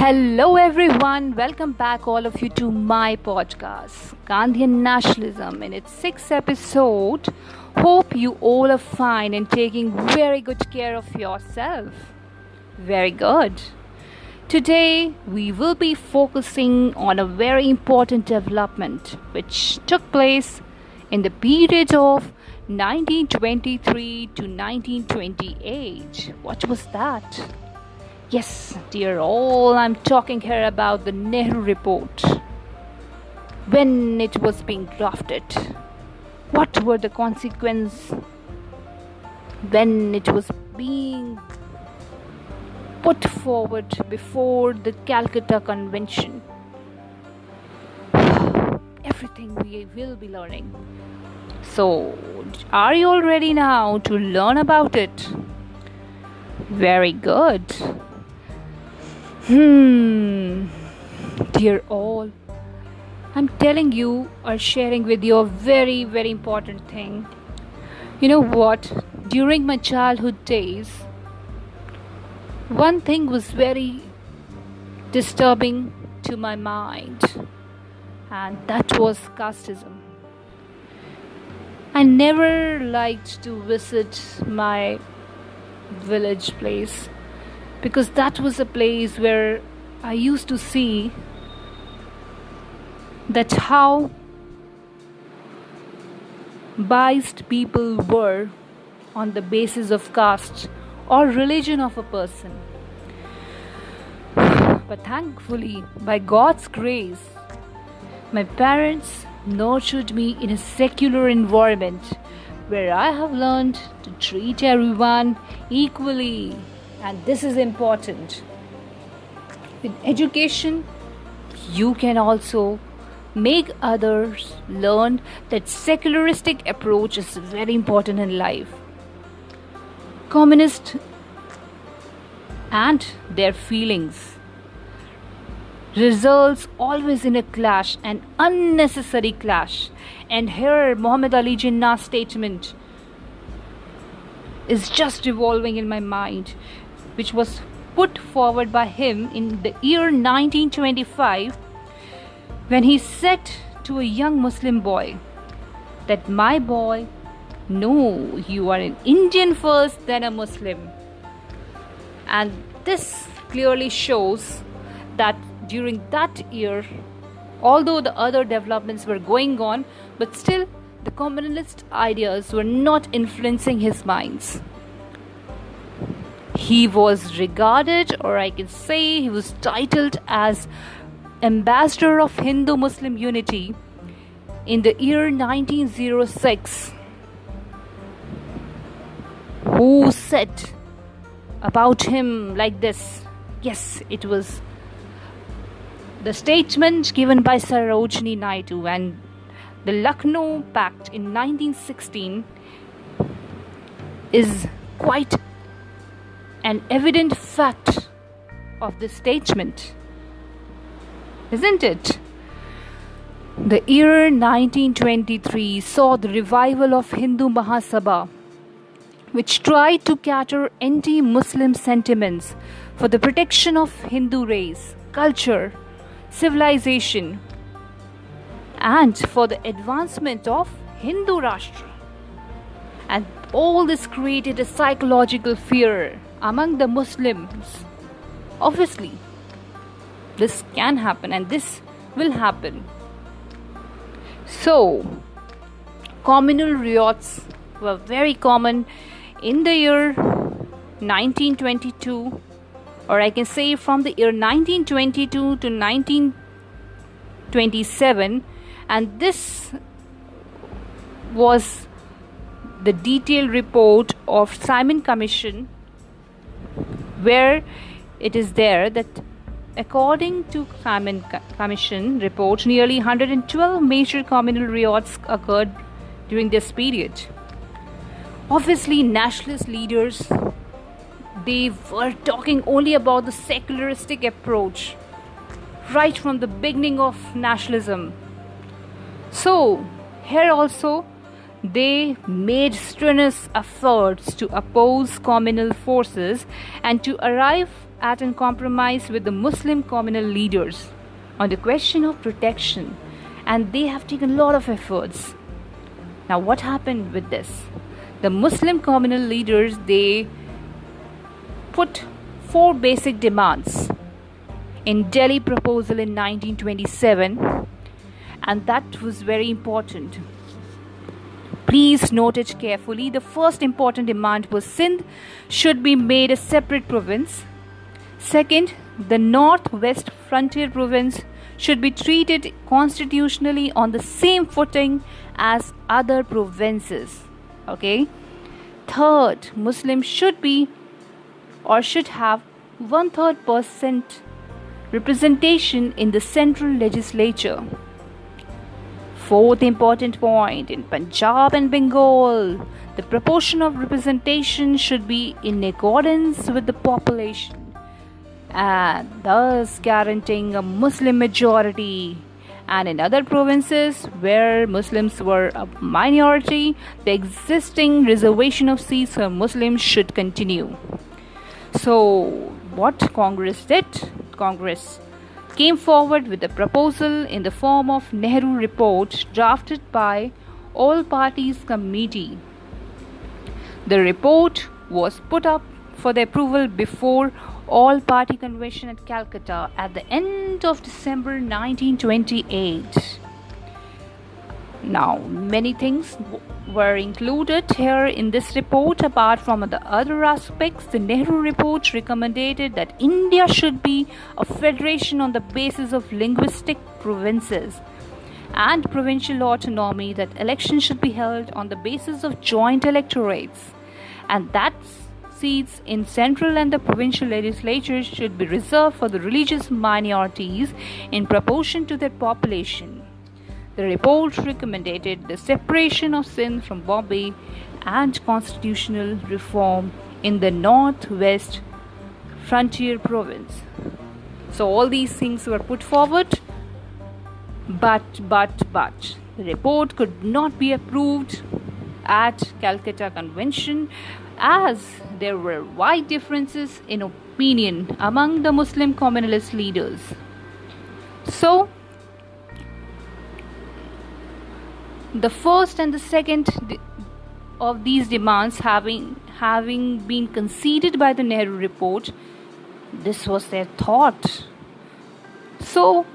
Hello, everyone. Welcome back, all of you, to my podcast, Gandhian Nationalism, in its sixth episode. Hope you all are fine and taking very good care of yourself. Very good. Today, we will be focusing on a very important development which took place in the period of 1923 to 1928. What was that? Yes, dear all, I'm talking here about the Nehru report. When it was being drafted, what were the consequences when it was being put forward before the Calcutta Convention? Everything we will be learning. So, are you all ready now to learn about it? Very good. Hmm, dear all, I'm telling you or sharing with you a very, very important thing. You know what? During my childhood days, one thing was very disturbing to my mind, and that was casteism. I never liked to visit my village place because that was a place where I used to see that how biased people were on the basis of caste or religion of a person. But thankfully, by God's grace, my parents nurtured me in a secular environment where I have learned to treat everyone equally and this is important. With education, you can also make others learn that secularistic approach is very important in life. Communist and their feelings results always in a clash, an unnecessary clash. And here Muhammad Ali Jinnah's statement is just revolving in my mind which was put forward by him in the year 1925 when he said to a young Muslim boy that my boy, no, you are an Indian first, then a Muslim. And this clearly shows that during that year, although the other developments were going on, but still the communist ideas were not influencing his minds. He was regarded, or I can say he was titled as Ambassador of Hindu Muslim Unity in the year 1906. Who said about him like this? Yes, it was the statement given by Sarojini Naidu and the Lucknow Pact in 1916 is quite an evident fact of this statement, isn't it? The year 1923 saw the revival of Hindu Mahasabha, which tried to cater anti Muslim sentiments for the protection of Hindu race, culture, civilization, and for the advancement of Hindu Rashtra. And all this created a psychological fear among the Muslims. Obviously, this can happen and this will happen. So, communal riots were very common in the year 1922, or I can say from the year 1922 to 1927, and this was the detailed report of Simon Commission where it is there that according to Simon Commission report, nearly 112 major communal riots occurred during this period. Obviously, nationalist leaders they were talking only about the secularistic approach right from the beginning of nationalism. So, here also they made strenuous efforts to oppose communal forces and to arrive at a compromise with the Muslim communal leaders on the question of protection, and they have taken a lot of efforts. Now, what happened with this? The Muslim communal leaders they put four basic demands in Delhi proposal in 1927, and that was very important. Please note it carefully. The first important demand was Sindh should be made a separate province. Second, the northwest frontier province should be treated constitutionally on the same footing as other provinces. Okay. Third, Muslims should be or should have one third percent representation in the central legislature. Fourth important point in Punjab and Bengal, the proportion of representation should be in accordance with the population and thus guaranteeing a Muslim majority. And in other provinces where Muslims were a minority, the existing reservation of seats for Muslims should continue. So, what Congress did? Congress came forward with a proposal in the form of Nehru report drafted by all parties committee. The report was put up for the approval before all party convention at Calcutta at the end of December 1928. Now, many things were included here in this report. Apart from the other aspects, the Nehru report recommended that India should be a federation on the basis of linguistic provinces and provincial autonomy, that elections should be held on the basis of joint electorates, and that seats in central and the provincial legislatures should be reserved for the religious minorities in proportion to their population. The report recommended the separation of Sindh from Bombay and constitutional reform in the northwest frontier province. So all these things were put forward, but but but the report could not be approved at Calcutta Convention as there were wide differences in opinion among the Muslim communalist leaders. So the first and the second of these demands having having been conceded by the Nehru report this was their thought. So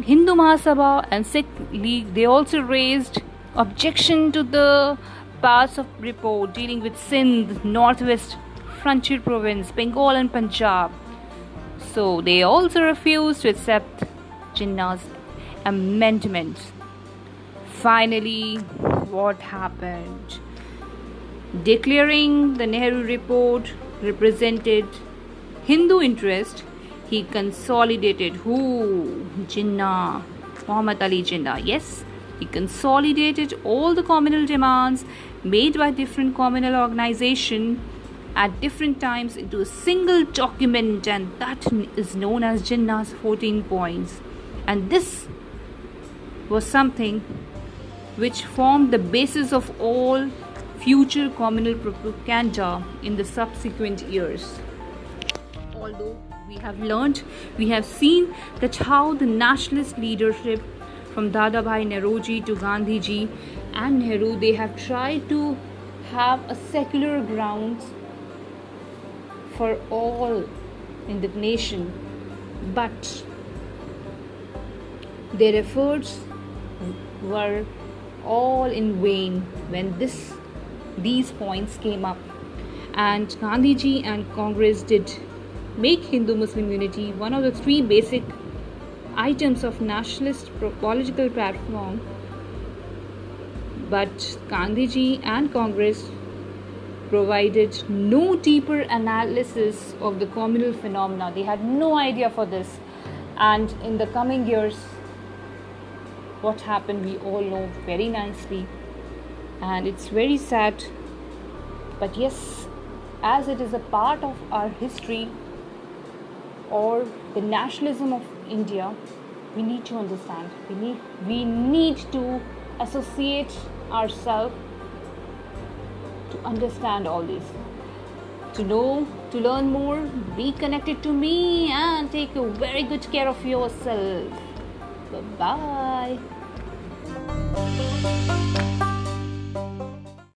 Hindu Mahasabha and Sikh League they also raised objection to the parts of report dealing with Sindh northwest frontier province Bengal and Punjab. So they also refused to accept Jinnah's amendments finally, what happened? Declaring the Nehru report represented Hindu interest, he consolidated who? Jinnah, Muhammad Ali Jinnah. Yes, he consolidated all the communal demands made by different communal organizations at different times into a single document, and that is known as Jinnah's 14 points. And this was something which formed the basis of all future communal propaganda in the subsequent years. Although we have learned, we have seen that how the nationalist leadership from Dadabhai Naoroji to Gandhiji and Nehru they have tried to have a secular grounds for all in the nation but their efforts were all in vain when this these points came up. And Gandhiji and Congress did make Hindu Muslim unity one of the three basic items of nationalist political platform. But Gandhiji and Congress provided no deeper analysis of the communal phenomena. They had no idea for this. And in the coming years what happened we all know very nicely and it's very sad but yes as it is a part of our history or the nationalism of india we need to understand we need we need to associate ourselves to understand all this To know, to learn more, be connected to me and take very good care of yourself. Bye bye. Bye.